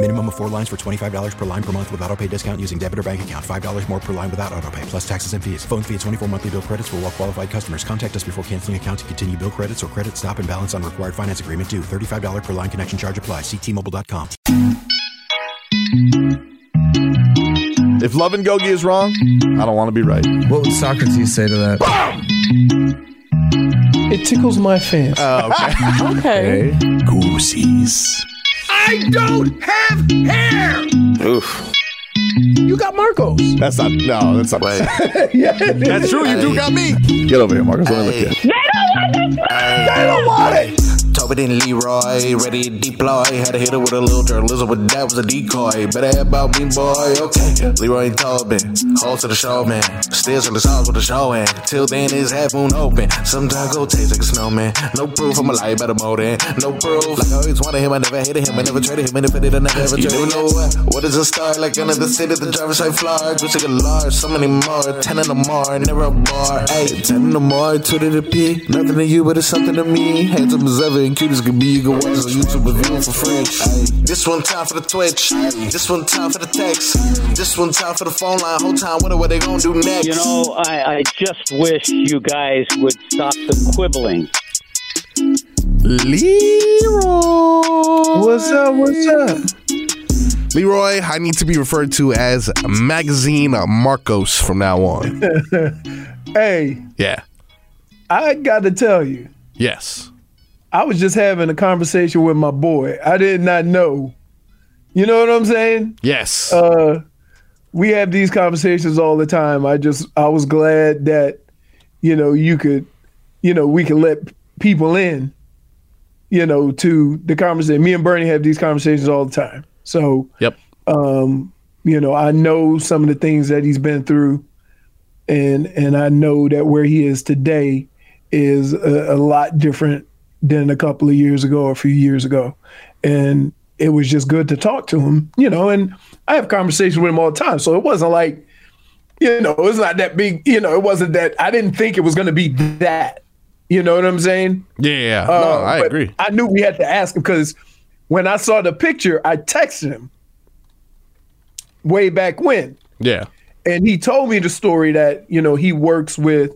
Minimum of four lines for $25 per line per month with auto pay discount using debit or bank account. $5 more per line without auto pay, plus taxes and fees. Phone fee at 24 monthly bill credits for all well qualified customers. Contact us before canceling account to continue bill credits or credit stop and balance on required finance agreement due. $35 per line connection charge apply. Ctmobile.com. If Love and Gogi is wrong, I don't want to be right. What would Socrates say to that? It tickles my fancy. Oh, okay. Okay. Goosies. I don't have hair! Oof. You got Marcos. That's not. No, that's not. yeah. That's true. You do got me. Get over here, Marcos. Let me look at you. I don't want it. Tobin and Leroy, ready to deploy. Had to hit her with a little journalism, but that was a decoy. Better have about me, boy. Okay, Leroy and Tobin, hold to the show, man. Still to the sauce with the show, and till then it's half moon open. Sometimes go taste like a snowman. No proof, I'm a lie about a more than no proof. Like I always wanted him, I never hated him, I never traded him, and if I did, I never ever traded him. You know what? What is a star? Like another city, the driver's side flyer. Gucci a large, so many more. Ten in the more, never a bar. Hey, ten in the more, two to the P. Nothing to you, but it's something to me. Handsome as ever and cute as can be. You can watch us on YouTube with you for free. This one time for the Twitch. This one time for the text. This one time for the phone line. Whole time, wonder what they gonna do next? You know, I, I just wish you guys would stop the quibbling. Leroy. What's up? What's up? Leroy, I need to be referred to as Magazine Marcos from now on. Hey, Yeah. I got to tell you, Yes. I was just having a conversation with my boy. I did not know. You know what I'm saying? Yes. Uh, we have these conversations all the time. I just I was glad that you know you could you know we could let people in you know to the conversation. Me and Bernie have these conversations all the time. So yep. um, you know, I know some of the things that he's been through, and and I know that where he is today is a, a lot different than a couple of years ago or a few years ago, and it was just good to talk to him, you know. And I have conversations with him all the time, so it wasn't like, you know, it's not that big, you know, it wasn't that I didn't think it was going to be that, you know what I'm saying? Yeah, yeah. Uh, no, I agree. I knew we had to ask him because when I saw the picture, I texted him way back when, Yeah. and he told me the story that you know he works with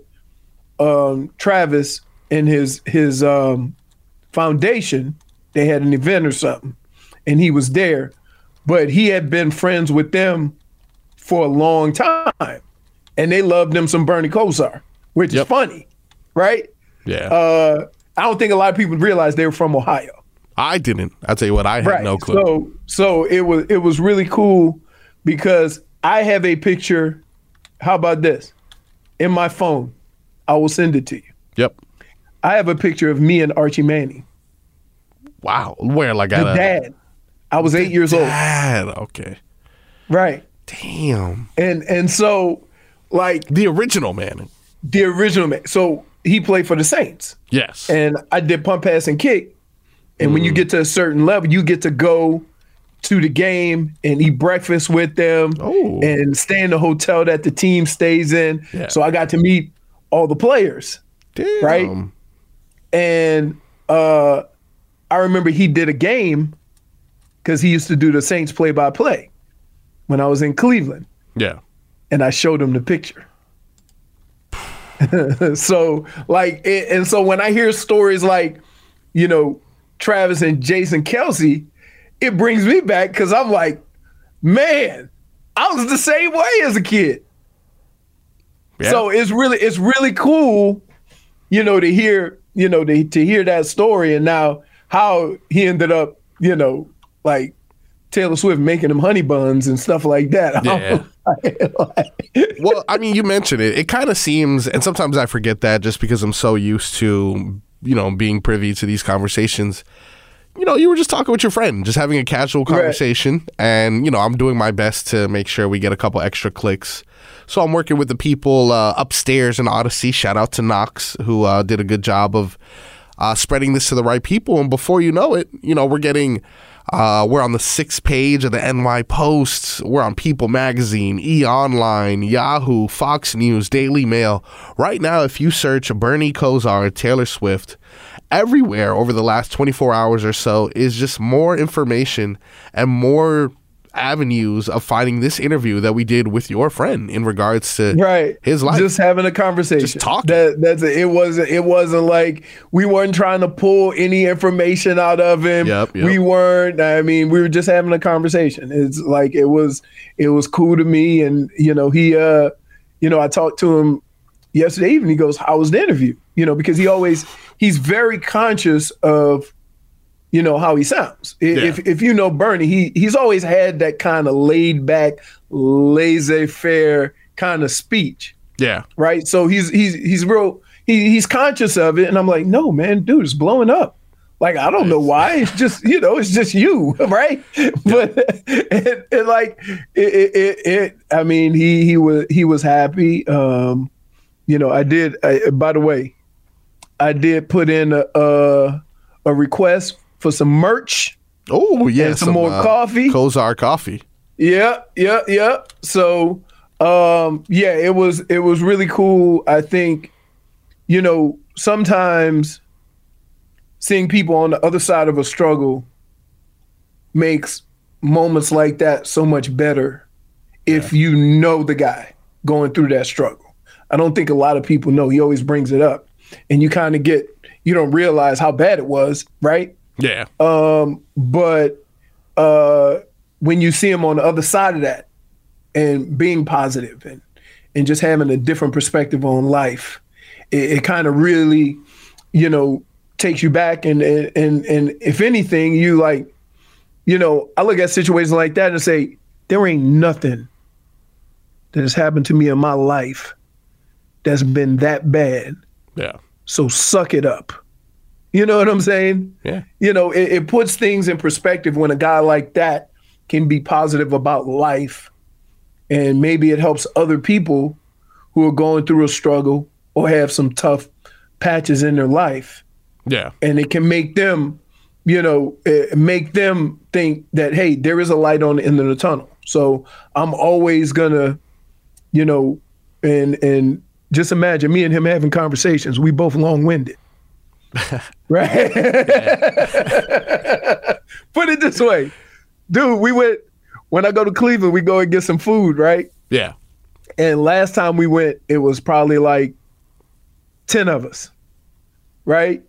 um, Travis and his his um, foundation. They had an event or something, and he was there, but he had been friends with them for a long time, and they loved him some Bernie Kosar, which is funny, right? Yeah. Uh, I don't think a lot of people realize they were from Ohio. I didn't. I'll tell you what, I had no clue. So so it was it was really cool because I have a picture. How about this? In my phone. I will send it to you. Yep. I have a picture of me and Archie Manning. Wow. Where? Like The a dad. I was eight years old. Dad. Okay. Right. Damn. And and so like the original man. The original man. So he played for the Saints. Yes. And I did pump pass and kick. And when you mm. get to a certain level, you get to go to the game and eat breakfast with them oh. and stay in the hotel that the team stays in. Yeah. So I got to meet all the players. Dude. Right? And uh I remember he did a game because he used to do the Saints play by play when I was in Cleveland. Yeah. And I showed him the picture. so like it, and so when I hear stories like, you know, Travis and Jason Kelce, it brings me back because I'm like, man, I was the same way as a kid. Yeah. So it's really it's really cool you know, to hear, you know, to, to hear that story and now how he ended up, you know, like Taylor Swift making him honey buns and stuff like that. Yeah. well, I mean, you mentioned it. It kind of seems, and sometimes I forget that just because I'm so used to, you know, being privy to these conversations. You know, you were just talking with your friend, just having a casual conversation, right. and you know, I'm doing my best to make sure we get a couple extra clicks. So I'm working with the people uh, upstairs in Audacy. Shout out to Knox, who uh, did a good job of uh, spreading this to the right people. And before you know it, you know, we're getting uh, we're on the sixth page of the NY Post. We're on People Magazine, E Online, Yahoo, Fox News, Daily Mail. Right now, if you search Bernie Kosar, Taylor Swift, everywhere over the last 24 hours or so is just more information and more avenues of finding this interview that we did with your friend in regards to right his life. Just having a conversation. Just talking. That, that's it. it wasn't it wasn't like we weren't trying to pull any information out of him. Yep, yep. We weren't. I mean, we were just having a conversation. It's like it was it was cool to me, and you know he uh you know I talked to him yesterday evening. He goes, "How was the interview?" You know because he always he's very conscious of you know how he sounds. Yeah. If if you know Bernie, he he's always had that kind of laid back, laissez faire kind of speech. Yeah. Right. So he's he's he's real. He, he's conscious of it, and I'm like, no, man, dude, it's blowing up. Like I don't know why. It's just you know, it's just you, right? Yeah. But it, it like it, it, it, I mean, he he was he was happy. Um, you know, I did. I, by the way, I did put in a a, a request for some merch. Oh yeah, some, some, more uh, coffee. Kosar coffee. Yeah, yeah, yeah. So um, yeah, it was it was really cool. I think, you know, sometimes seeing people on the other side of a struggle makes moments like that so much better if yeah. you know the guy going through that struggle. I don't think a lot of people know. He always brings it up. And you kind of get you don't realize how bad it was, right? Yeah. Um, but uh, when you see him on the other side of that and being positive and and just having a different perspective on life, it, it kind of really, you know, takes you back and and and if anything, you like, you know, I look at situations like that and say, there ain't nothing that has happened to me in my life that's been that bad. Yeah. So suck it up. You know what I'm saying? Yeah. You know, it, it, puts things in perspective when a guy like that can be positive about life. And maybe it helps other people who are going through a struggle or have some tough patches in their life. Yeah. And it can make them, you know, eh, make them think that, hey, there is a light on the end of the tunnel. So I'm always gonna, you know, and and just imagine me and him having conversations. We both long winded. right? Put it this way, dude. We went when I go to Cleveland. We go and get some food, right? Yeah. And last time we went, it was probably like ten of us, right?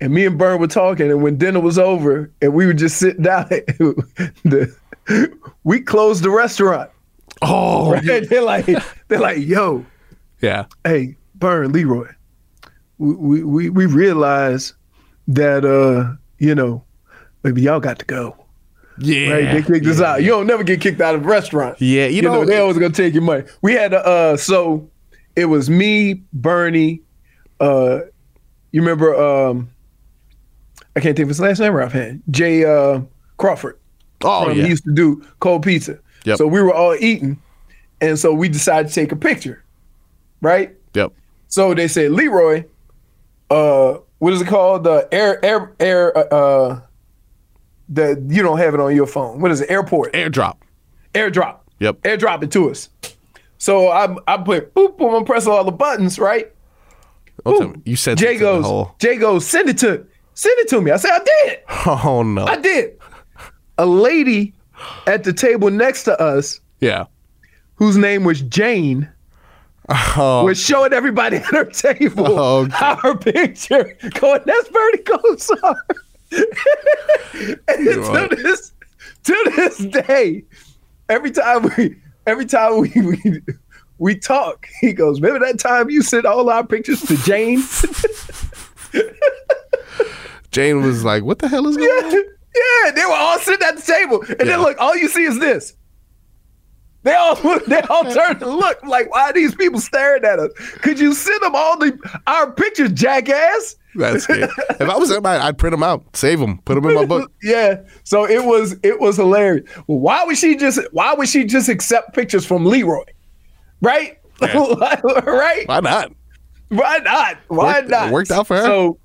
And me and Burn were talking, and when dinner was over, and we were just sitting down, the, we closed the restaurant. Oh, right? they're like, they're like, yo, yeah, hey, Burn Leroy, we we we realize that uh you know maybe y'all got to go. Yeah, right. They kicked yeah. us out. You don't never get kicked out of a restaurant. Yeah, you, you know, know, they always gonna take your money. We had uh so it was me, Bernie. Uh, you remember? Um, I can't think of his last name right offhand. Jay uh, Crawford. Oh yeah, he used to do cold pizza. Yep. So we were all eating, and so we decided to take a picture. Right. Yep. So they said, Leroy, uh, what is it called? The air, air, air, uh, uh that you don't have it on your phone. What is it? Airport. Airdrop. Airdrop. Yep. Airdrop it to us. So I I put boop boom and press all the buttons, right? You said Jay goes, whole... Jay goes, send it to send it to me. I said, I did. Oh no. I did. A lady at the table next to us, yeah, whose name was Jane, oh. was showing everybody at her table oh, okay. her picture, going, "That's Bernie Kosar." and to this to this day, every time we every time we we, we talk. He goes, remember that time you sent all our pictures to Jane? Jane was like, "What the hell is going yeah, on?" yeah, they were all sitting at the table, and Yeah. then look, all you see is this. They all look, they all turn to look like, why are these people staring at us? Could you send them all the our pictures, jackass? That's it. If I was somebody, I'd print them out, save them, put them in my book. yeah. So it was it was hilarious. Well, why would she just why would she just accept pictures from Leroy? Right? right? Why not? Why not? Why Worked- not? It worked out for her. So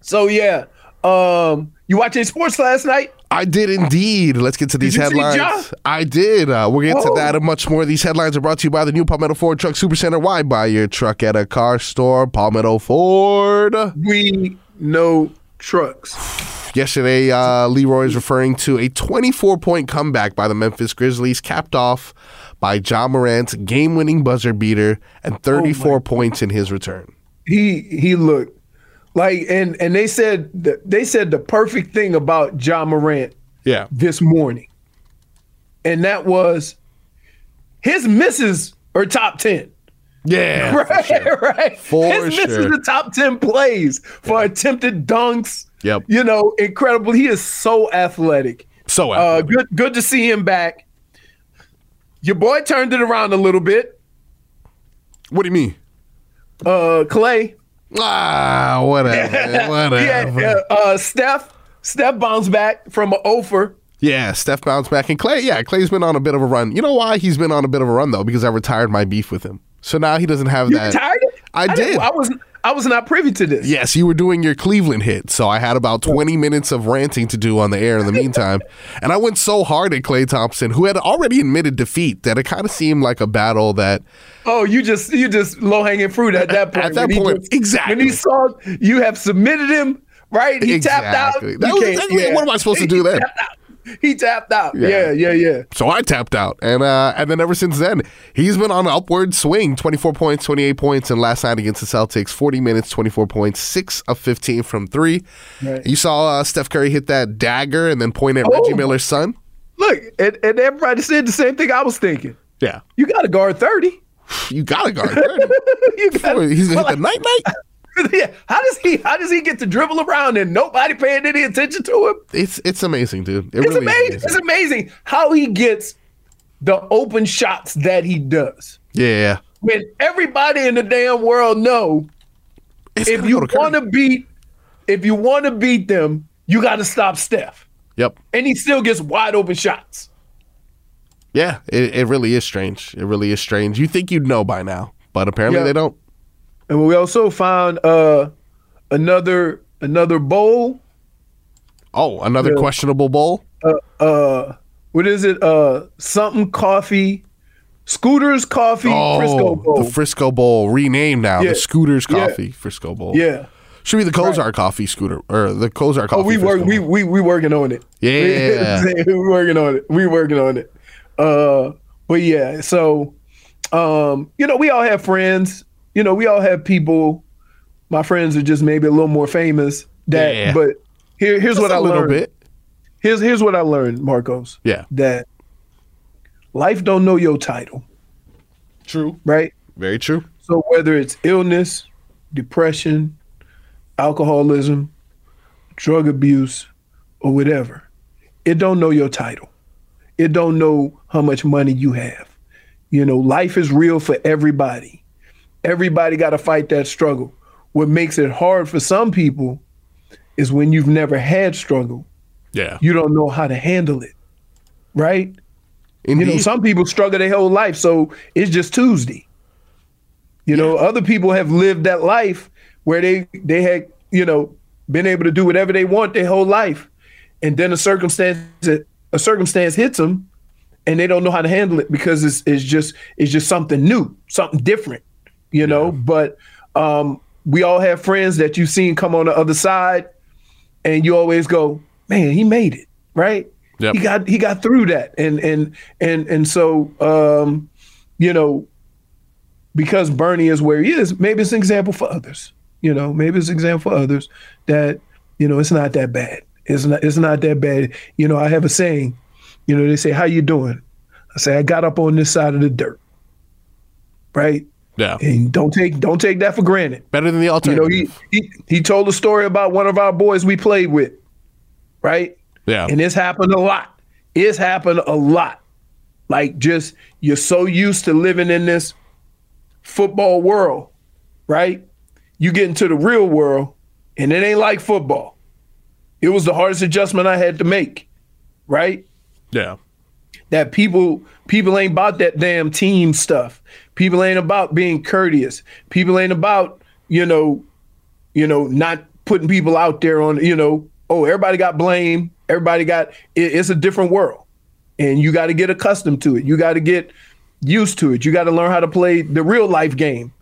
so yeah. Um you watching sports last night? I did indeed. Let's get to these headlines. I did. Uh, we'll get to Oh. that and much more. These headlines are brought to you by the new Palmetto Ford Truck Supercenter. Why buy your truck at a car store? Palmetto Ford. We know trucks. Yesterday, uh, Leroy is referring to a 24 point comeback by the Memphis Grizzlies, capped off by Ja Morant's game winning buzzer beater and 34 points in his return. he he looked like and and they said the, they said the perfect thing about Ja Morant Yeah. this morning, and that was his misses are top ten. Yeah. for right, sure. right. For his misses sure. are top ten plays for attempted dunks. Yep. You know, incredible. He is so athletic. So Uh, good good to see him back. Your boy turned it around a little bit. What do you mean? Uh, Klay. Ah, whatever. whatever. Yeah, uh, Steph. Steph bounced back from an offer. Yeah, Steph bounced back. And Klay, yeah, Klay's been on a bit of a run. You know why he's been on a bit of a run, though? Because I retired my beef with him. So now he doesn't have You that. retired it? I, didn't- did. I was I was not privy to this. Yes, you were doing your Cleveland hit. So I had about 20 minutes of ranting to do on the air in the meantime. and I went so hard at Klay Thompson, who had already admitted defeat, that it kind of seemed like a battle that. Oh, you just you just low hanging fruit at that point. At that point, just- exactly. When he saw you have submitted him, right? He tapped out. Exactly. Was- that- what am I supposed to do He then? He tapped out. Yeah. Yeah, yeah, yeah. So I tapped out, and uh, and then ever since then, he's been on an upward swing. Twenty four points, twenty eight points, and last night against the Celtics, forty minutes, twenty four points, six of fifteen from three. Right. You saw uh, Steph Curry hit that dagger and then point at Oh. Reggie Miller's son. Look, and, and everybody said the same thing I was thinking. Yeah, You got to guard thirty. you gotta guard. 30. you got. He's gonna hit the night night. yeah. How does he? How does he get to dribble around and nobody paying any attention to him? It's it's amazing, dude. It It's really amazing. is It's amazing. amazing how he gets the open shots that he does. Yeah. When everybody in the damn world know It's if you go to Curry. want to beat, if you want to beat them, you got to stop Steph, Yep. and he still gets wide open shots. Yeah, it, it really is strange. It really is strange. You think you'd know by now, but apparently Yeah. they don't. And we also found uh another another bowl. Oh, another Yeah. questionable bowl. Uh, uh what is it? Uh, something coffee, Scooters Coffee Frisco Bowl. Oh, the Frisco Bowl renamed now Yeah. the Scooters Coffee Yeah. Frisco Bowl. yeah. should be the Kosar Coffee Scooter or the Kosar Coffee. Oh, we work. Frisco We we we working on it. Yeah. we working on it. We working on it. Uh, but yeah. So, um, you know, we all have friends. You know, we all have people. My friends are just maybe a little more famous. That, Yeah. but here, here's Just what a I little learned. bit. Here's here's what I learned, Marcos. Yeah. That life don't know your title, True. right? Very true. So whether it's illness, depression, alcoholism, drug abuse, or whatever, it don't know your title. It don't know how much money you have. You know, life is real for everybody. Everybody got to fight that struggle. What makes it hard for some people is when you've never had struggle, Yeah. you don't know how to handle it. Right? Indeed. You know, some people struggle their whole life, so it's just Tuesday. You know, other people have lived that life where they they had, you know, been able to do whatever they want their whole life, and then a circumstance a circumstance hits them, and they don't know how to handle it because it's it's just it's just something new, something different, you know. But um, we all have friends that you've seen come on the other side, and you always go, man, he made it, right? Yep. He got he got through that, and and and and so um, you know, because Bernie is where he is, maybe it's an example for others. You know, maybe it's an example for others that you know it's not that bad. It's not it's not that bad. You know, I have a saying. You know, they say, "How you doing?" I say, "I got up on this side of the dirt." right? Yeah. And don't take don't take that for granted. Better than the alternative. You know, he he he told a story about one of our boys we played with, right? Yeah. And it's happened a lot. It's happened a lot. Like just you're so used to living in this football world, right? You get into the real world and it ain't like football. It was the hardest adjustment I had to make, right? Yeah. That people people ain't about that damn team stuff. People ain't about being courteous. People ain't about, you know, you know, not putting people out there on, you know, oh, everybody got blame. Everybody got it, it's a different world. And you got to get accustomed to it. You got to get used to it. You got to learn how to play the real life game.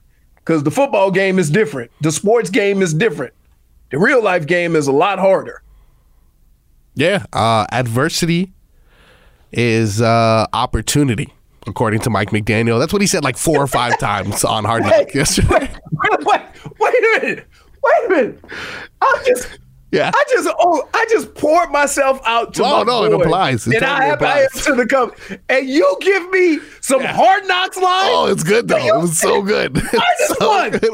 Cuz the football game is different. The sports game is different. The real life game is a lot harder. Yeah. Uh, adversity is uh, opportunity, according to Mike McDaniel. That's what he said like four or five times on Hard Knock yesterday. Wait, wait, wait a minute. Wait a minute. I'm just Yeah. I just oh I just poured myself out to Oh, my no, it boy. applies. It and totally I have I applies. have to the cup. And you give me some hard knocks line. Oh, it's good though. It was so good. Minus So one. good.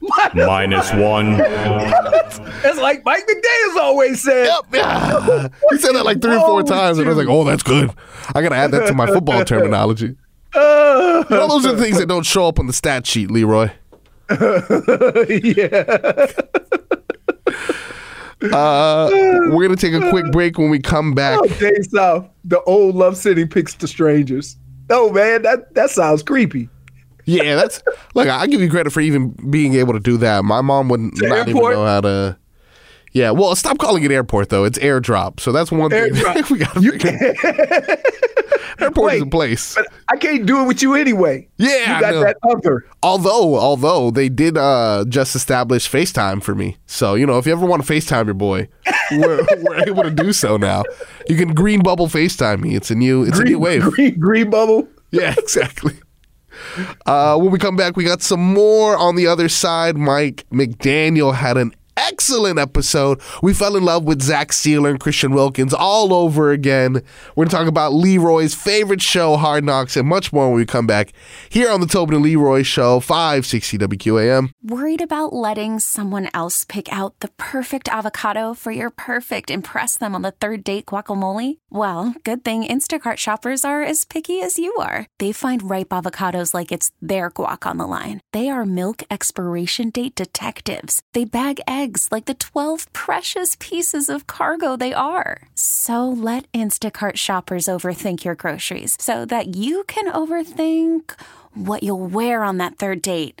What? Minus Minus one. It's like Mike McDaniel's always said. Yep. Yeah. He said that like three or four times, and I was like, "Oh, that's good." I gotta add that to my football terminology. Uh, You know, those are the things that don't show up on the stat sheet, Leroy. yeah. Uh, we're gonna take a quick break. When we come back, Oh, Dave South, the old Love City picks the strangers. Oh man, that that sounds creepy. yeah, that's like I give you credit for even being able to do that. My mom would not even know how to. Yeah, well, stop calling it airport though. It's airdrop. So that's one thing we got. You Airport is a place. But I can't do it with you anyway. Yeah, you got that other. Although, although they did uh, just establish FaceTime for me, so you know if you ever want to FaceTime your boy, we're, we're able to do so now. You can green bubble FaceTime me. It's a new, it's a new wave. Green, green bubble. Yeah, exactly. Uh, when we come back, we got some more on the other side. Mike McDaniel had an excellent episode. We fell in love with Zach Sieler and Christian Wilkins all over again. We're going to talk about Leroy's favorite show, Hard Knocks, and much more when we come back here on the Tobin and Leroy Show, 560 WQAM. Worried about letting someone else pick out the perfect avocado for your perfect impress them on the third date guacamole? Well, good thing Instacart shoppers are as picky as you are. They find ripe avocados like it's their guac on the line. They are milk expiration date detectives. They bag eggs like the 12 precious pieces of cargo they are. So let Instacart shoppers overthink your groceries so that you can overthink what you'll wear on that third date.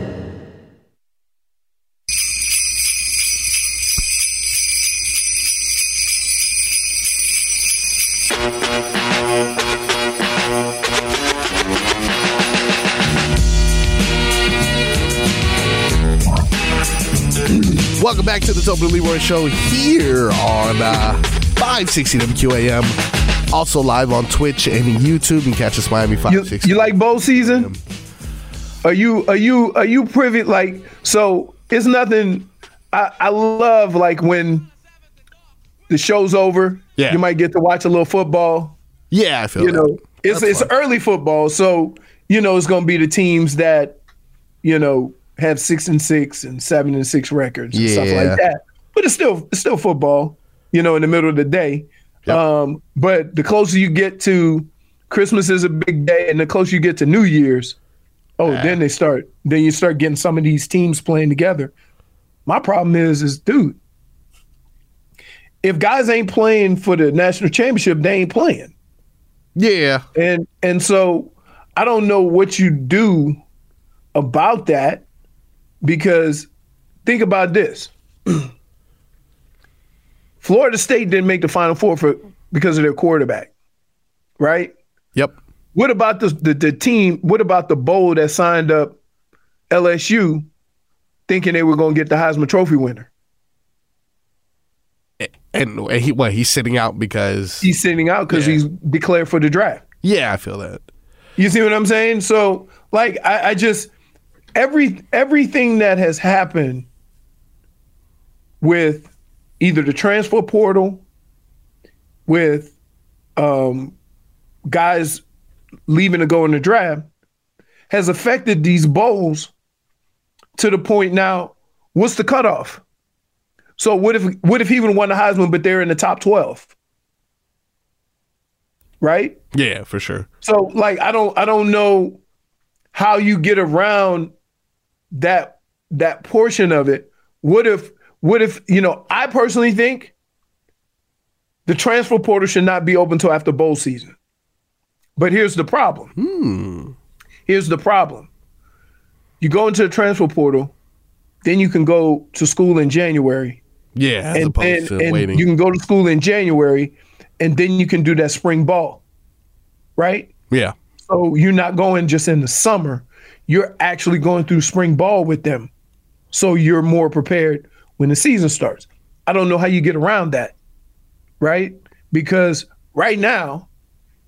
Welcome back to the Tobin Leroy Show here on uh, 560 WQAM. Also live on Twitch and YouTube. You can catch us Miami You, 560. you like bowl season? Are you are you are you privy like so it's nothing I, I love like when the show's over. Yeah. You might get to watch a little football. yeah, I feel You that. know, it's That's it's fun. early football, so you know it's gonna be the teams that, you know, have six and six and seven and six records and stuff like that. But it's still it's still football, you know, in the middle of the day. Yep. Um, but the closer you get to Christmas is a big day, and the closer you get to New Year's, oh, then they start. Then you start getting some of these teams playing together. My problem is, is dude, if guys ain't playing for the national championship, they ain't playing, Yeah. and and so I don't know what you do about that because think about this. Florida State didn't make the Final Four for because of their quarterback, right? Yep. What about the, the the team? What about the bowl that signed up LSU, thinking they were going to get the Heisman Trophy winner? And, and he what? He's sitting out because He's sitting out because Yeah. he's declared for the draft. yeah, I feel that. You see what I'm saying? So, like, I, I just every everything that has happened with either the transfer portal, with um, guys leaving to go in the draft, has affected these bowls to the point now. What's the cutoff? So what if what if he even won the Heisman, but they're in the top twelve? Right? Yeah, for sure. So like I don't I don't know how you get around that that portion of it. What if what if you know I personally think the transfer portal should not be open until after bowl season. But here's the problem. Hmm. Here's the problem. You go into the transfer portal, then you can go to school in January. Yeah, as and opposed then to and waiting. you can go to school in January, and then you can do that spring ball. Right? yeah. So you're not going just in the summer. You're actually going through spring ball with them. So you're more prepared when the season starts. I don't know how you get around that. Right? Because right now,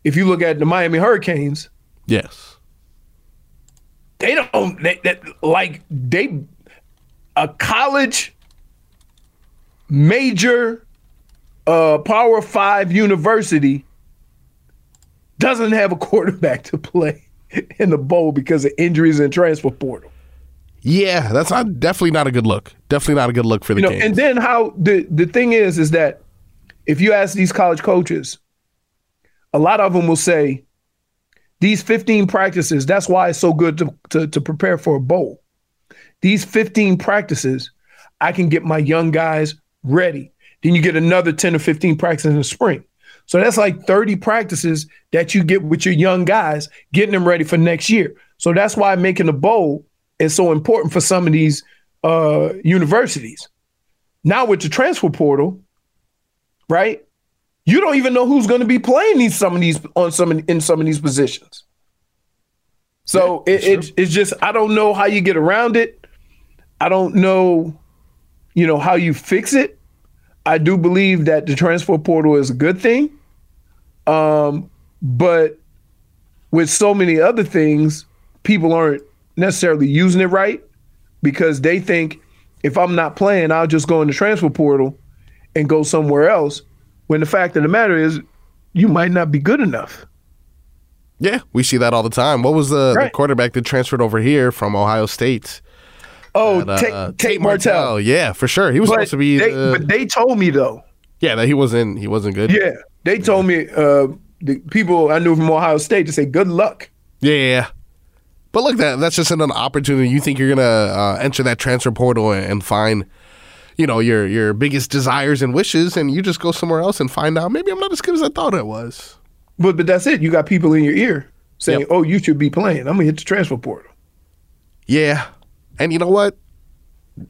if you look at the Miami Hurricanes, Yes. they don't they, that like they a college major uh power 5 university doesn't have a quarterback to play in the bowl because of injuries and transfer portal. Yeah, that's not definitely not a good look. Definitely not a good look for the You know, Canes. and then how the the thing is is that if you ask these college coaches, a lot of them will say these 15 practices, that's why it's so good to, to, to prepare for a bowl. These 15 practices, I can get my young guys ready. Then you get another 10 or 15 practices in the spring. So that's like 30 practices that you get with your young guys, getting them ready for next year. So that's why making a bowl is so important for some of these uh, universities. Now with the transfer portal, right? You don't even know who's going to be playing these some of these on some in some of these positions. So it, it, it's just I don't know how you get around it. I don't know, you know, how you fix it. I do believe that the transfer portal is a good thing, um, but with so many other things, people aren't necessarily using it right because they think if I'm not playing, I'll just go in the transfer portal and go somewhere else. When the fact of the matter is, you might not be good enough. yeah, we see that all the time. What was the, the quarterback that transferred over here from Ohio State? Oh, Tate, uh, Tate Martell. Yeah, for sure. He was But supposed to be. they, the- but they told me though. yeah, that he wasn't. He wasn't good. Yeah, they told me uh, the people I knew from Ohio State to say good luck. Yeah, yeah, yeah. But look, that that's just an opportunity. You think you're gonna uh, enter that transfer portal and, and find, you know, your your biggest desires and wishes, and you just go somewhere else and find out maybe I'm not as good as I thought I was. But but that's it. You got people in your ear saying, Yep. "Oh, you should be playing." I'm gonna hit the transfer portal. Yeah, and you know what?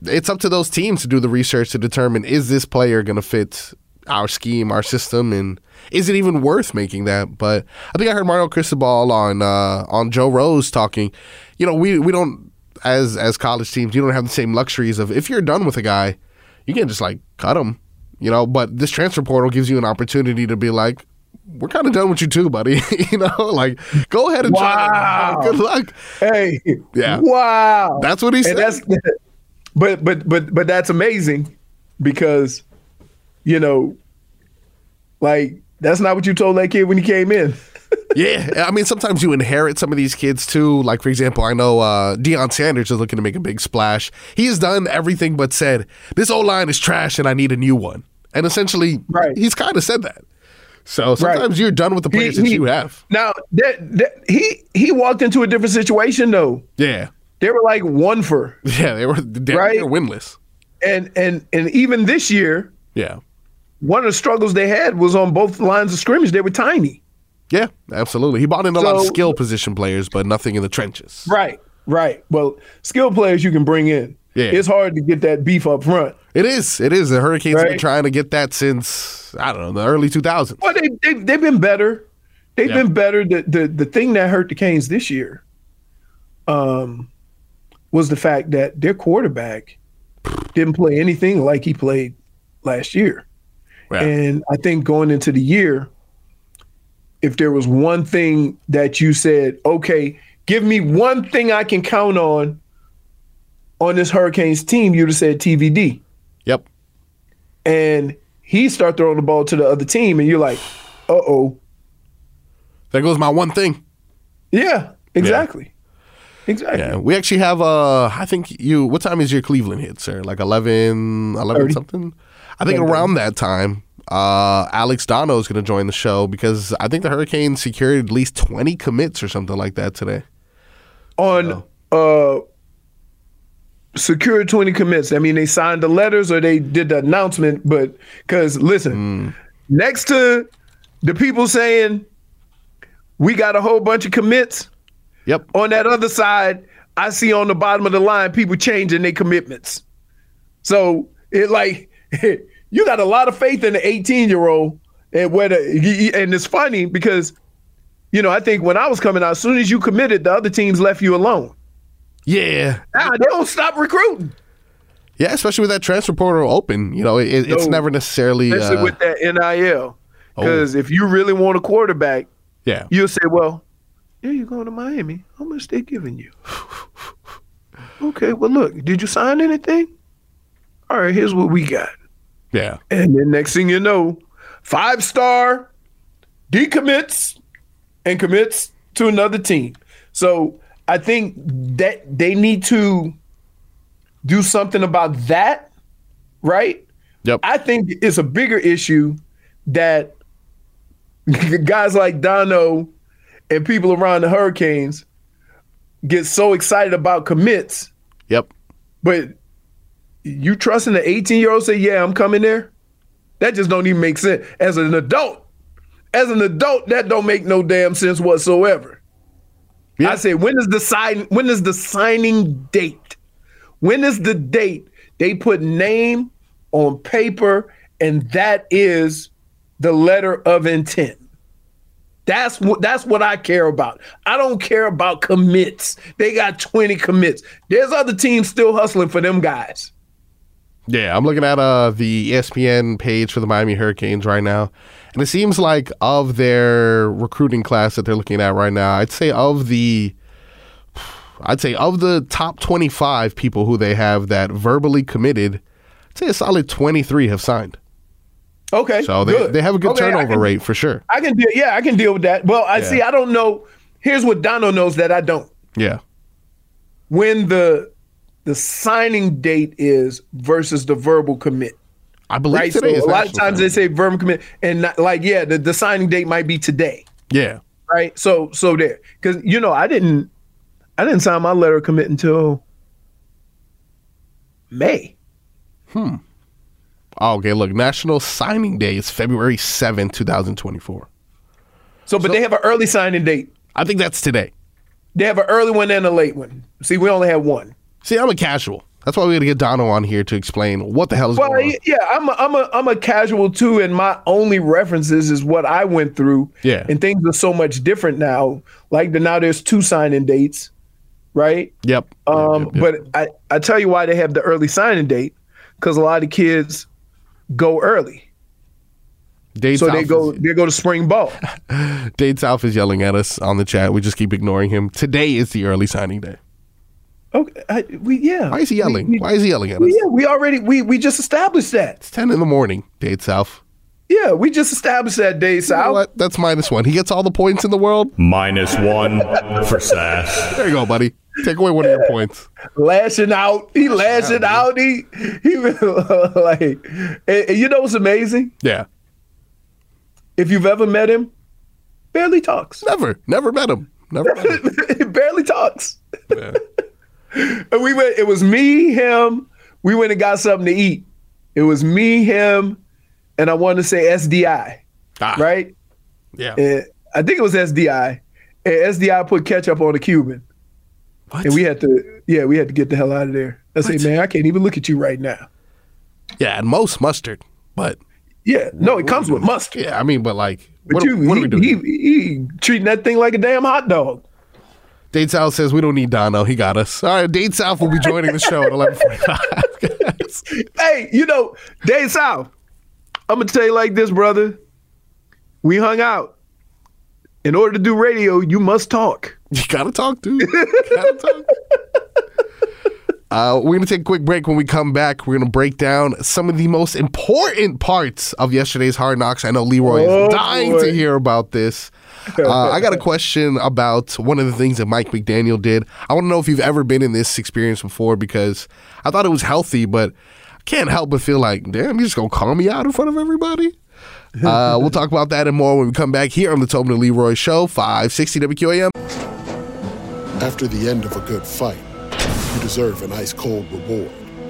It's up to those teams to do the research to determine is this player going to fit our scheme, our system, and is it even worth making that? But I think I heard Mario Cristobal on uh, on Joe Rose talking. You know, we we don't as as college teams, you don't have the same luxuries of if you're done with a guy, You can't just like cut him, you know. But this transfer portal gives you an opportunity to be like, we're kind of done with you too, buddy. you know, like go ahead and Wow. try. Good luck. Hey, Yeah. wow, That's what he And said. that's, but but but but that's amazing because you know, like that's not what you told that kid when he came in. yeah, I mean, sometimes you inherit some of these kids too. Like, for example, I know uh, Deion Sanders is looking to make a big splash. He has done everything but said, This old line is trash and I need a new one. And essentially, Right. he's kind of said that. So sometimes you're done with the players that he- you have. Now that, that he he walked into a different situation though. Yeah. They were like one for Yeah, they were, they Right. were winless. and and and even this year, Yeah. one of the struggles they had was on both lines of scrimmage. They were tiny. Yeah, absolutely. He bought in a lot of skill position players, but nothing in the trenches. Right, right. Well, skill players you can bring in. Yeah. It's hard to get that beef up front. It is. It is. The Hurricanes have been trying to get that since, I don't know, the early 2000s. Well, they, they, they've been better. They've Yeah. been better. The, the the thing that hurt the Canes this year um, was the fact that their quarterback didn't play anything like he played last year. Yeah. And I think going into the year, if there was one thing that you said, okay, give me one thing I can count on on this Hurricanes team, you'd have said TVD. Yep. And he start throwing the ball to the other team, and you're like, uh oh. There goes my one thing. Yeah, exactly. Exactly. Yeah, we actually have uh I think you what time is your Cleveland hit, sir? Like 11 11 30. something? I think 11. around that time uh Alex Donno is going to join the show because I think the Hurricanes secured at least 20 commits or something like that today. On uh secure 20 commits. I mean, they signed the letters or they did the announcement, but because listen, mm. next to the people saying we got a whole bunch of commits. Yep. On that other side, I see on the bottom of the line people changing their commitments. So it like you got a lot of faith in the 18 year old, and whether and it's funny because you know I think when I was coming out, as soon as you committed, the other teams left you alone. Yeah. Nah, they don't stop recruiting, Yeah, especially with that transfer portal open, you know, it, it's No. never necessarily especially uh, with that NIL. Because if you really want a quarterback, yeah. you'll say, "Well, yeah, you're going to Miami. How much they giving you?" okay, well, look, did you sign anything? All right, here's what we got. Yeah. And then next thing you know, five star decommits and commits to another team. So I think that they need to do something about that, right? Yep. I think it's a bigger issue that guys like Donno and people around the Hurricanes get so excited about commits, Yep. but you trusting the 18 year old say, yeah, I'm coming there? That just don't even make sense. As an adult, as an adult, that don't make no damn sense whatsoever. I say, when is the sign when is the signing date? When is the date they put name on paper and that is the letter of intent? That's what that's what I care about. I don't care about commits. They got 20 commits. There's other teams still hustling for them guys. Yeah, I'm looking at uh, the ESPN page for the Miami Hurricanes right now, and it seems like of their recruiting class that they're looking at right now, I'd say of the, I'd say of the top 25 people who they have that verbally committed, I'd say a solid 23 have signed. Okay. So they, good. they have a good Okay, turnover can- rate for sure. I can deal yeah, I can deal with that. Well, I Yeah. see I don't know. Here's what Donno knows that I don't. Yeah. When the the signing date is versus the verbal commit. I believe right? So today a lot of times they say verbal commit and not, like yeah, the, the signing date might be today. Yeah. Right? So so there. Cuz you know, I didn't I didn't sign my letter of commit until May. Hmm. Okay, look, National Signing Day is February seventh, two 2024. So but they have an early signing date. I think that's today. They have an early one and a late one. See, we only have one. See, I'm a casual. That's why we got to get Donno on here to explain what the hell is Well, going on. yeah, I'm a, I'm a I'm a casual too, and my only references is what I went through. Yeah. and things are so much different now. Like the, now, there's two signing dates, right? Yep. Um, but I I tell you why they have the early signing date because a lot of kids go early. Dade so South they go is- they go to spring ball. Dade South is yelling at us on the chat. We just keep ignoring him. Today is the early signing day. Okay, I, we yeah. Why is he yelling? We- we- Why is he yelling at us? yeah, we already we we just established that. It's 10 in the morning, Dade South. Yeah, we just established that day You know south. what? That's minus one. He gets all the points in the world. Minus one for Sass. There you go, buddy. Take away one of your points. lashing out. He lashing out. He he like and- and you know what's amazing? Yeah. If you've ever met him, barely talks. Never. Never met him. Never met him. He barely talks. Yeah. And we went. It was me, him. We went and got something to eat. It was me, him, and I wanted to say SDI, Ah, right? Yeah. And I think it was SDI. And SDI put ketchup on a Cuban, What? and we had to. Yeah, we had to get the hell out of there. I say, man, I can't even look at you right now. yeah, and most mustard. But Yeah, no, it comes with mustard. yeah, I mean, but like, But what, you, what are we doing? He, he treating that thing like a damn hot dog. Dade South says we don't need Donno. He got us. All right, Dade South will be joining the show at 11:45. Hey, you know, Dade South, I'm gonna tell you like this, brother. We hung out. In order to do radio, you must talk. you gotta talk, dude. You gotta talk. Uh, we're going to take a quick break. When we come back, we're going to break down some of the most important parts of yesterday's Hard Knocks. I know Leroy Oh, is dying boy. to hear about this. Uh, I got a question about one of the things that Mike McDaniel did. I want to know if you've ever been in this experience before because I thought it was healthy, but I can't help but feel like, damn, you're just going to call me out in front of everybody? Uh, we'll talk about that and more when we come back here on the Tobin and Leroy Show, 560 WQAM. After the end of a good fight, you deserve an ice cold reward.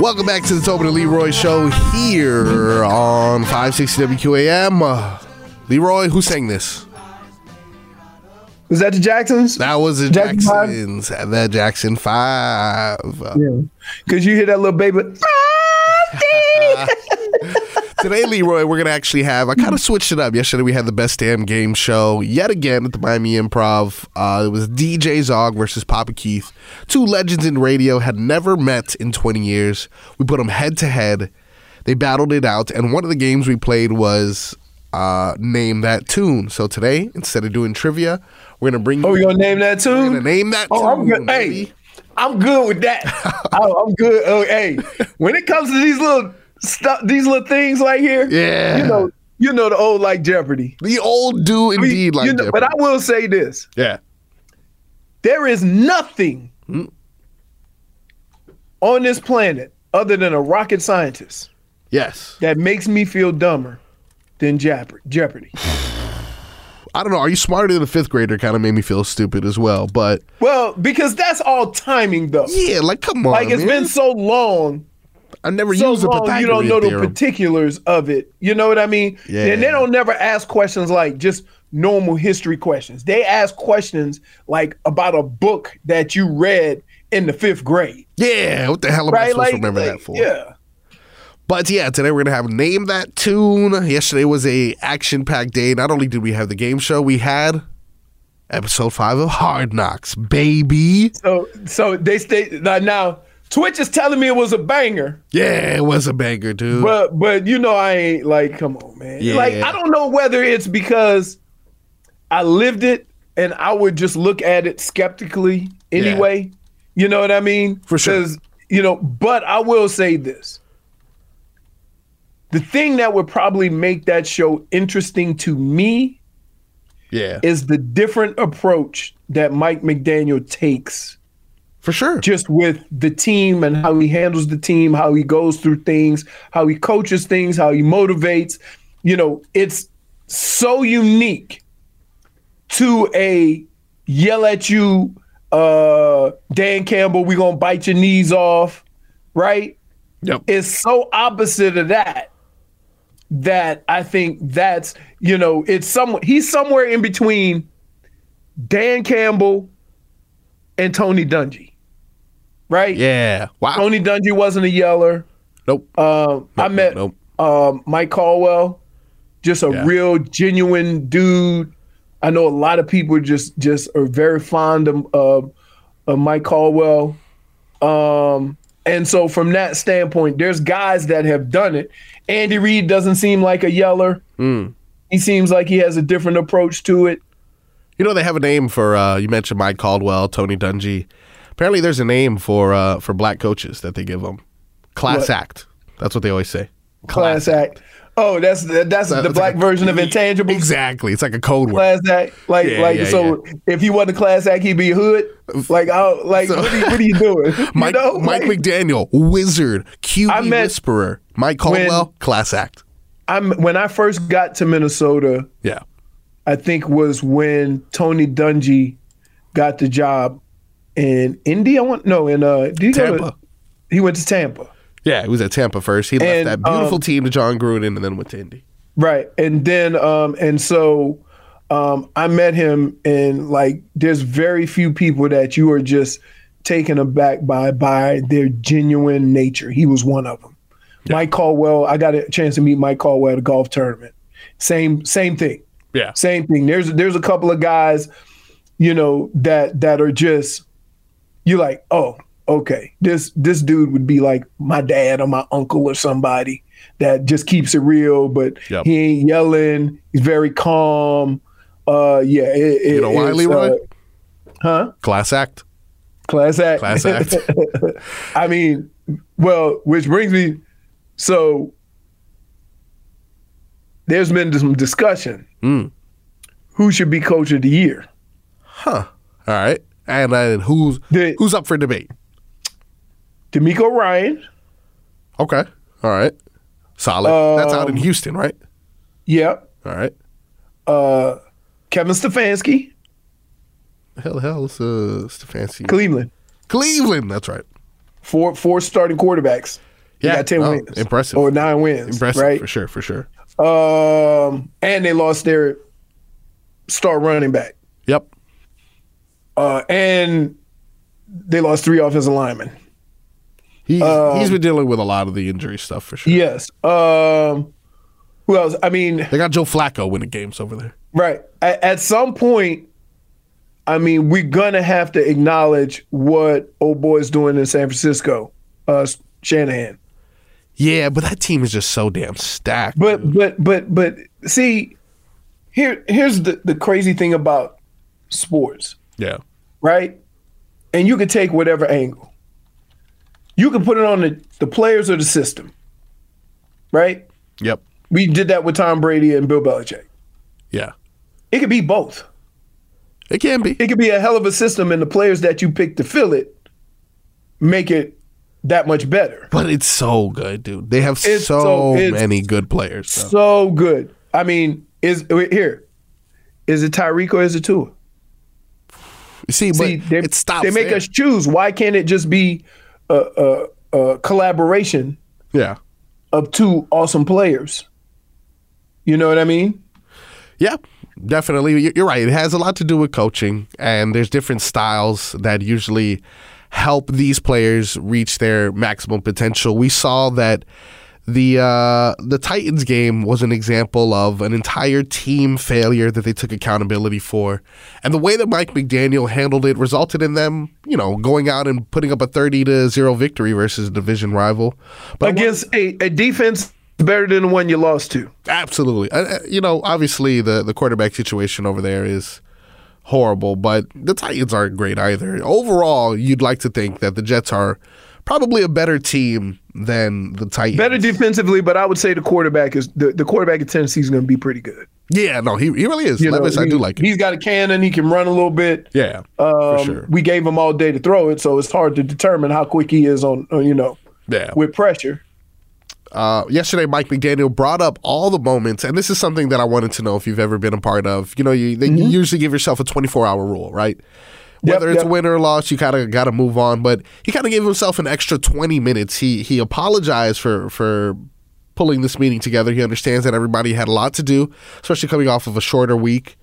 Welcome back to the Tobin and Leroy Show here on 560 WQAM. Uh, Leroy, who sang this? Was that the Jacksons? That was the Jackson Five? Jacksons, the Jackson Five. Yeah. Cause you hear that little baby. Today, Leroy, we're gonna actually have. I kind of switched it up. Yesterday, we had the best damn game show yet again at the Miami Improv. Uh, it was DJ Zog versus Papa Keith. Two legends in radio had never met in 20 years. We put them head to head. They battled it out, and one of the games we played was uh, name that tune. So today, instead of doing trivia, we're gonna bring. Oh, you gonna name that tune? We're gonna name that Oh, I'm tune. good. Hey, I'm good with that. I, I'm good. Oh, hey, when it comes to these little stuff, these little things right here, Yeah. you know, you know the old like Jeopardy. The old do indeed like you know, But I will say this: Yeah. there is nothing Hmm. on this planet other than a rocket scientist Yes. that makes me feel dumber than Jeopardy. Jeopardy. I don't know. Are you smarter than a fifth grader? Kind of made me feel stupid as well. But Well, because that's all timing, though. yeah, like come on, like it's man. been so long. I never so used the long, you don't know the particulars of it. You know what I mean? Yeah. And they don't never ask questions like just normal history questions. They ask questions like about a book that you read in the fifth grade. Yeah, what the hell am I supposed Like, to remember like, that for? Yeah. But yeah, today we're gonna have name that tune. Yesterday was a action packed day. Not only did we have the game show, we had episode five of Hard Knocks, baby. So so they stay now, now Twitch is telling me it was a banger. Yeah, it was a banger, dude. But but you know I ain't like come on man. Yeah. Like I don't know whether it's because I lived it, and I would just look at it skeptically anyway. You know what I mean? For sure. You know, but I will say this. The thing that would probably make that show interesting to me Yeah. is the different approach that Mike McDaniel takes. For sure. Just with the team and how he handles the team, how he goes through things, how he coaches things, how he motivates. You know, it's so unique to a yell at you, uh, Dan Campbell, we gonna bite your knees off, right? Yep. It's so opposite of that that I think that's you know it's some he's somewhere in between Dan Campbell and Tony Dungy, right? Yeah. Wow. Tony Dungy wasn't a yeller. Nope. Um, I met nope. um, Mike Caldwell, just a Yeah. real genuine dude. I know a lot of people just just are very fond of of, of Mike Caldwell. Um, and so from that standpoint, there's guys that have done it. Andy Reid doesn't seem like a yeller. Mm. He seems like he has a different approach to it. You know they have a name for uh, you mentioned Mike Caldwell, Tony Dungy. Apparently, there's a name for uh, for black coaches that they give them. Class What? act. That's what they always say. Class act. Oh, that's that's the black like- version of intangible. Exactly. It's like a code word. Class act, like Yeah, like yeah, so. If he wasn't a class act, he'd be a hood. Like, oh, like So- what, are you, what are you doing? You Mike know? Mike Like, McDaniel, wizard, QB whisperer. Mike Caldwell, class act. I'm when I first got to Minnesota. Yeah. I think was when Tony Dungy got the job in Indy. I want no in uh. Did he go to- Tampa. he went to Tampa. Yeah, he was at Tampa first. He left And, that beautiful um, team to Jon Gruden and then went to Indy. Right. And then um and so um I met him and like there's very few people that you are just taken aback by by their genuine nature. He was one of them. Mike Caldwell, I got a chance to meet Mike Caldwell at a golf tournament. Same same thing. Yeah. Same thing. There's there's a couple of guys, you know, that that are just you like, oh, okay. This this dude would be like my dad or my uncle or somebody that just keeps it real, but Yep. he ain't yelling. He's very calm. Uh yeah, it, it, You know why, Leroy? uh, huh? Class act. Class act. Class act. I mean, well, which brings me so there's been some discussion. Mm. Who should be coach of the year? Huh. All right. And then who's who's up for debate? DeMeco Ryan. Okay. All right. Solid. That's out in Um, Houston, right? Yep. All right. Uh, Kevin Stefanski, Hell, hell, it's uh, Stefanski. Cleveland. Cleveland. That's right. Four four starting quarterbacks. They Yeah, got ten wins. impressive. Or nine wins. Impressive Right. for sure. For sure. Um, and they lost their star running back. Yep. Uh, and they lost three offensive linemen. He's Um, he's been dealing with a lot of the injury stuff for sure. Yes. Um, who else? I mean, They got Joe Flacco winning games over there. right. At, at some point, I mean, we're gonna have to acknowledge what old boy's doing in San Francisco. Uh, Shanahan. Yeah, but that team is just so damn stacked. But but but but see, here here's the the crazy thing about sports, Yeah. right? And you could take whatever angle. You can put it on the, the players or the system, right? Yep. We did that with Tom Brady and Bill Belichick. Yeah. It could be both. It can be. It could be a hell of a system, and the players that you pick to fill it make it that much better. But it's so good, dude. They have so, so- many good players. so. So good. I mean, is here? Is it Tyreek or is it Tua? You see, but they, it stops They make there. us choose. Why can't it just be a, a, a collaboration Yeah. of two awesome players? You know what I mean? Yeah, definitely. You- You're right. It has a lot to do with coaching, and there's different styles that usually help these players reach their maximum potential. We saw that the uh, the Titans game was an example of an entire team failure that they took accountability for, and the way that Mike McDaniel handled it resulted in them, you know, going out and putting up a thirty to zero victory versus a division rival. But Against a, a defense better than the one you lost to. Absolutely. Uh, you know, obviously the the quarterback situation over there is horrible, but the Titans aren't great either. Overall, you'd like to think that the Jets are probably a better team than the Titans. Better defensively, but I would say the quarterback is the, the quarterback of Tennessee is going to be pretty good. Yeah, no, he, he really is. You know, Levis, I he- do like him. He's got a cannon. He can run a little bit. Yeah, Um, for sure. We gave him all day to throw it, so it's hard to determine how quick he is on, on you know, Yeah. with pressure. Uh, yesterday, Mike McDaniel brought up all the moments, and this is something that I wanted to know if you've ever been a part of. You know, you, they, you usually give yourself a 24 hour rule, right? Whether it's yep. win or loss, you kind of got to move on. But he kind of gave himself an extra 20 minutes. He he apologized for for pulling this meeting together. He understands that everybody had a lot to do, especially coming off of a shorter week.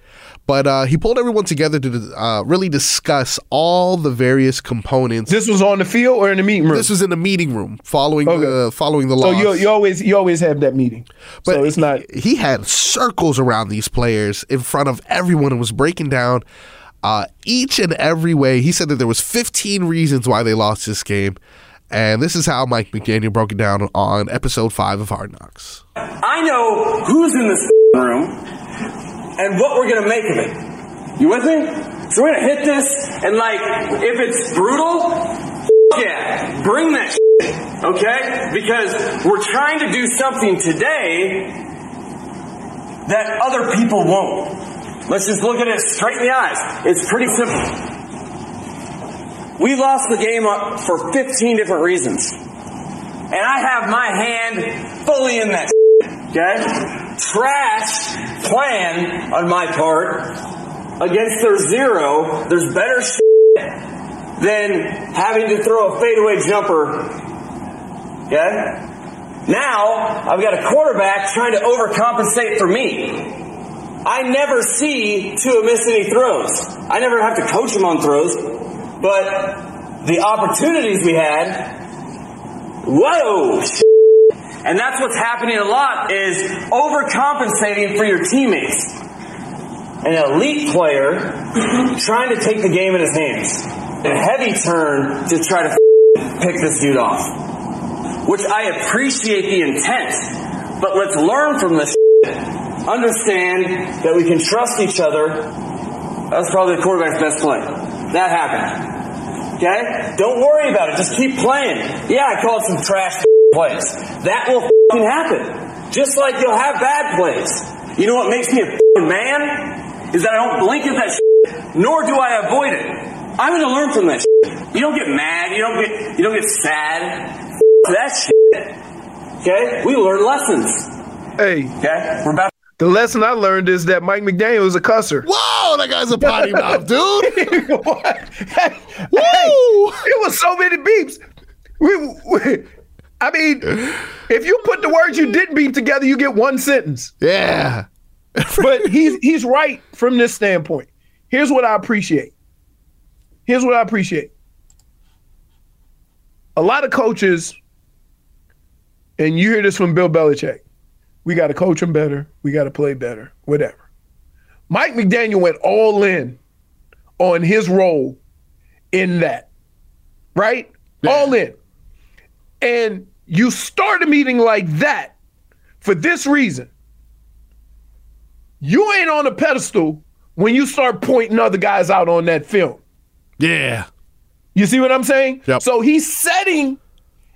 But uh, he pulled everyone together to uh, really discuss all the various components. This was on the field or in the meeting room. This was in the meeting room following the following the so loss. you you always you always have that meeting. But so it's not. He had circles around these players in front of everyone and was breaking down uh, each and every way. He said that there was 15 reasons why they lost this game, and this is how Mike McDaniel broke it down on episode five of Hard Knocks. I know who's in this room and what we're gonna make of it. You with me? So we're gonna hit this, and like, if it's brutal, yeah, bring that okay? Because we're trying to do something today that other people won't. Let's just look at it straight in the eyes. It's pretty simple. We lost the game for 15 different reasons. And I have my hand fully in that okay? Trash plan on my part against their zero. There's better than having to throw a fadeaway jumper, okay? Now, I've got a quarterback trying to overcompensate for me. I never see Tua miss any throws. I never have to coach him on throws, but the opportunities we had, whoa! And that's what's happening a lot is overcompensating for your teammates. An elite player trying to take the game in his hands. A heavy turn to try to pick this dude off. Which I appreciate the intent, but let's learn from this. Understand that we can trust each other. That's probably the quarterback's best play. That happened. Okay? Don't worry about it. Just keep playing. Yeah, I called some trash plays. That will fing happen. Just like you'll have bad plays. You know what makes me a man? Is that I don't blink at that shit, nor do I avoid it. I'm going to learn from that shit. You don't get mad. You don't get, you don't get sad. F- that shit. Okay? We learn lessons. Hey, okay? We're about the lesson I learned is that Mike McDaniel is a cusser. Whoa, that guy's a potty mouth, dude. Woo! It was so many beeps. We, we- I mean, if you put the words you didn't beep together, you get one sentence. Yeah. but he's he's right from this standpoint. Here's what I appreciate. Here's what I appreciate. A lot of coaches, and you hear this from Bill Belichick, we got to coach them better, we got to play better, whatever. Mike McDaniel went all in on his role in that, right? All in. And you start a meeting like that for this reason. You ain't on a pedestal when you start pointing other guys out on that film. Yeah. You see what I'm saying? Yep. So he's setting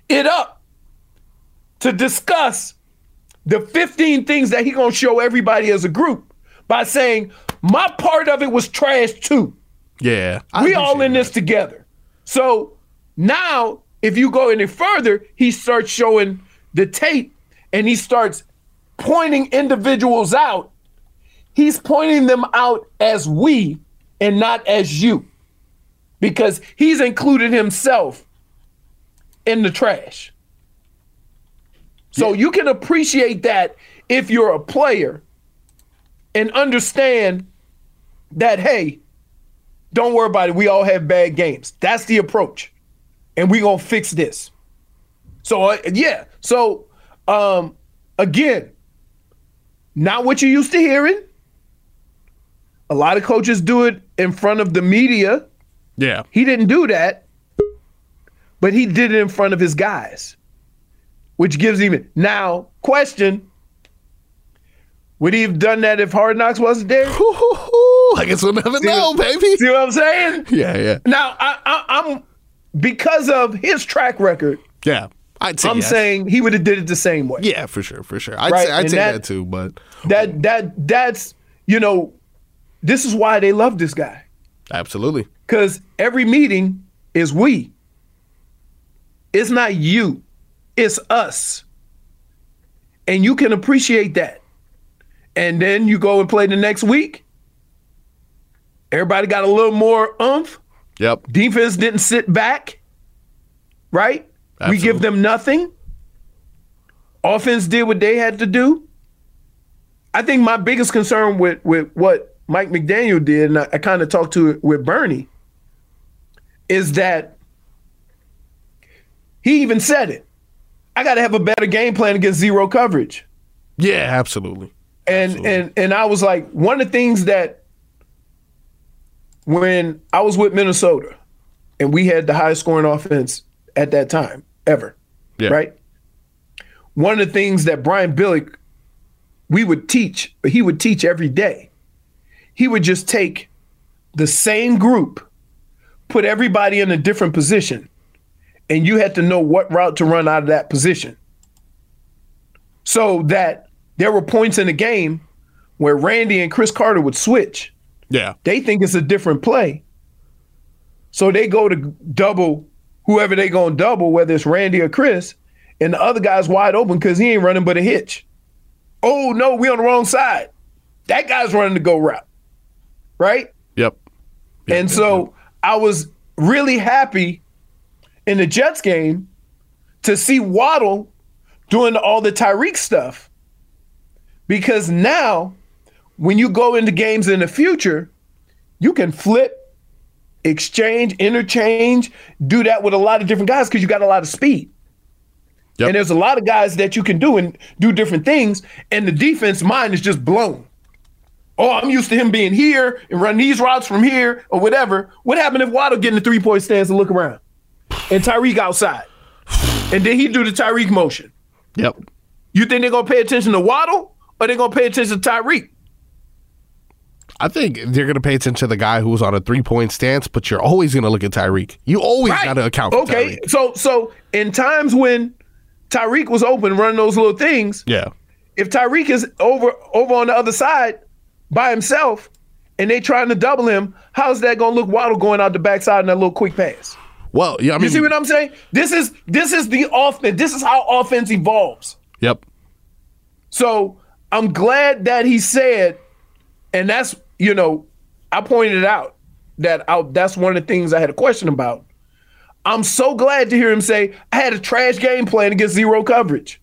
it up to discuss the 15 things that he gonna show everybody as a group by saying my part of it was trash too. Yeah. we all in this together. So now, if you go any further, he starts showing the tape and he starts pointing individuals out. He's pointing them out as we and not as you because he's included himself in the trash. So you can appreciate that if you're a player and understand that, hey, don't worry about it. We all have bad games. That's the approach. And we're going to fix this. So, uh, yeah. So, um, again, not what you're used to hearing. A lot of coaches do it in front of the media. Yeah. He didn't do that, but he did it in front of his guys. Which gives even now question. Would he have done that if Hard Knocks wasn't there? I guess we'll never See know, what- baby. See what I'm saying? Yeah, yeah, Now I, I, I'm because of his track record. yeah. I'd say I'm yes. saying he would have did it the same way. yeah, for sure, for sure. I'd Right, say I'd say that- that, too, but That that that's you know, this is why they love this guy absolutely. because every meeting is we. It's not you, it's us, and you can appreciate that. And then you go and play the next week. Everybody got a little more oomph. Yep. Defense didn't sit back, right? We give them nothing. Offense did what they had to do. I think my biggest concern with with what Mike McDaniel did, and I, I kind of talked to it with Bernie, is that he even said it. I got to have a better game plan against zero coverage. Yeah, absolutely. And and and I was like, one of the things that when I was with Minnesota and we had the highest scoring offense at that time ever, Yeah. right? One of the things that Brian Billick we would teach, he would teach every day. He would just take the same group, put everybody in a different position, and you had to know what route to run out of that position. So that there were points in the game where Randy and Cris Carter would switch. Yeah. They think it's a different play. So they go to double whoever they going to double, whether it's Randy or Cris, and the other guy's wide open because he ain't running but a hitch. Oh, no, we on the wrong side. That guy's running the go route. Right? Yep. and so I was really happy in the Jets game to see Waddle doing all the Tyreek stuff. Because now, when you go into games in the future, you can flip, exchange, interchange, do that with a lot of different guys because you got a lot of speed. And there's a lot of guys that you can do and do different things, and the defense mind is just blown. Oh, I'm used to him being here and run these routes from here or whatever. What happened if Waddle get in the three point stance and look around? And Tyreek outside. And then he do the Tyreek motion. Yep. You think they're gonna pay attention to Waddle or they're gonna pay attention to Tyreek? I think they're going to pay attention to the guy who's on a three point stance, but you're always going to look at Tyreek. You always Right. got to account for Okay. Tyreek. So so in times when Tyreek was open running those little things, Yeah. if Tyreek is over over on the other side by himself and they trying to double him, how's that gonna look Waddle going out the backside in that little quick pass? Well, yeah, I mean, you see what I'm saying? This is this is the offense. This is how offense evolves. yep. So I'm glad that he said, and that's you know, I pointed out that I, that's one of the things I had a question about. I'm so glad to hear him say I had a trash game plan against zero coverage.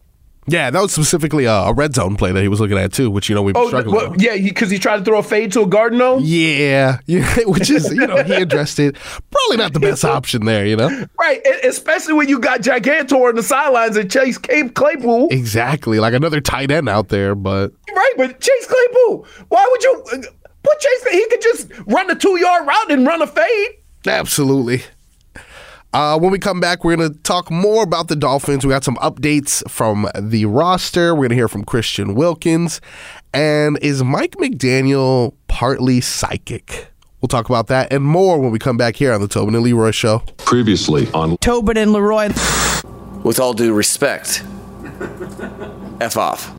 Yeah, that was specifically a, a red zone play that he was looking at too, which you know we've been Oh, struggling well, with. yeah, because he, tried to throw a fade to a Gardeno. Yeah, yeah, which is you know he addressed it. Probably not the best option there, you know. Right, e- especially when you got Gigantor on the sidelines and Chase Cape Claypool. Exactly, like another tight end out there, but Right, but Chase Claypool, why would you uh, put Chase? He could just run the two yard route and run a fade. Absolutely. Uh, when we come back, we're going to talk more about the Dolphins. We got some updates from the roster. We're going to hear from Christian Wilkins. And is Mike McDaniel partly psychic? We'll talk about that and more when we come back here on the Tobin and Leroy Show. Previously on Tobin and Leroy. With all due respect, F off.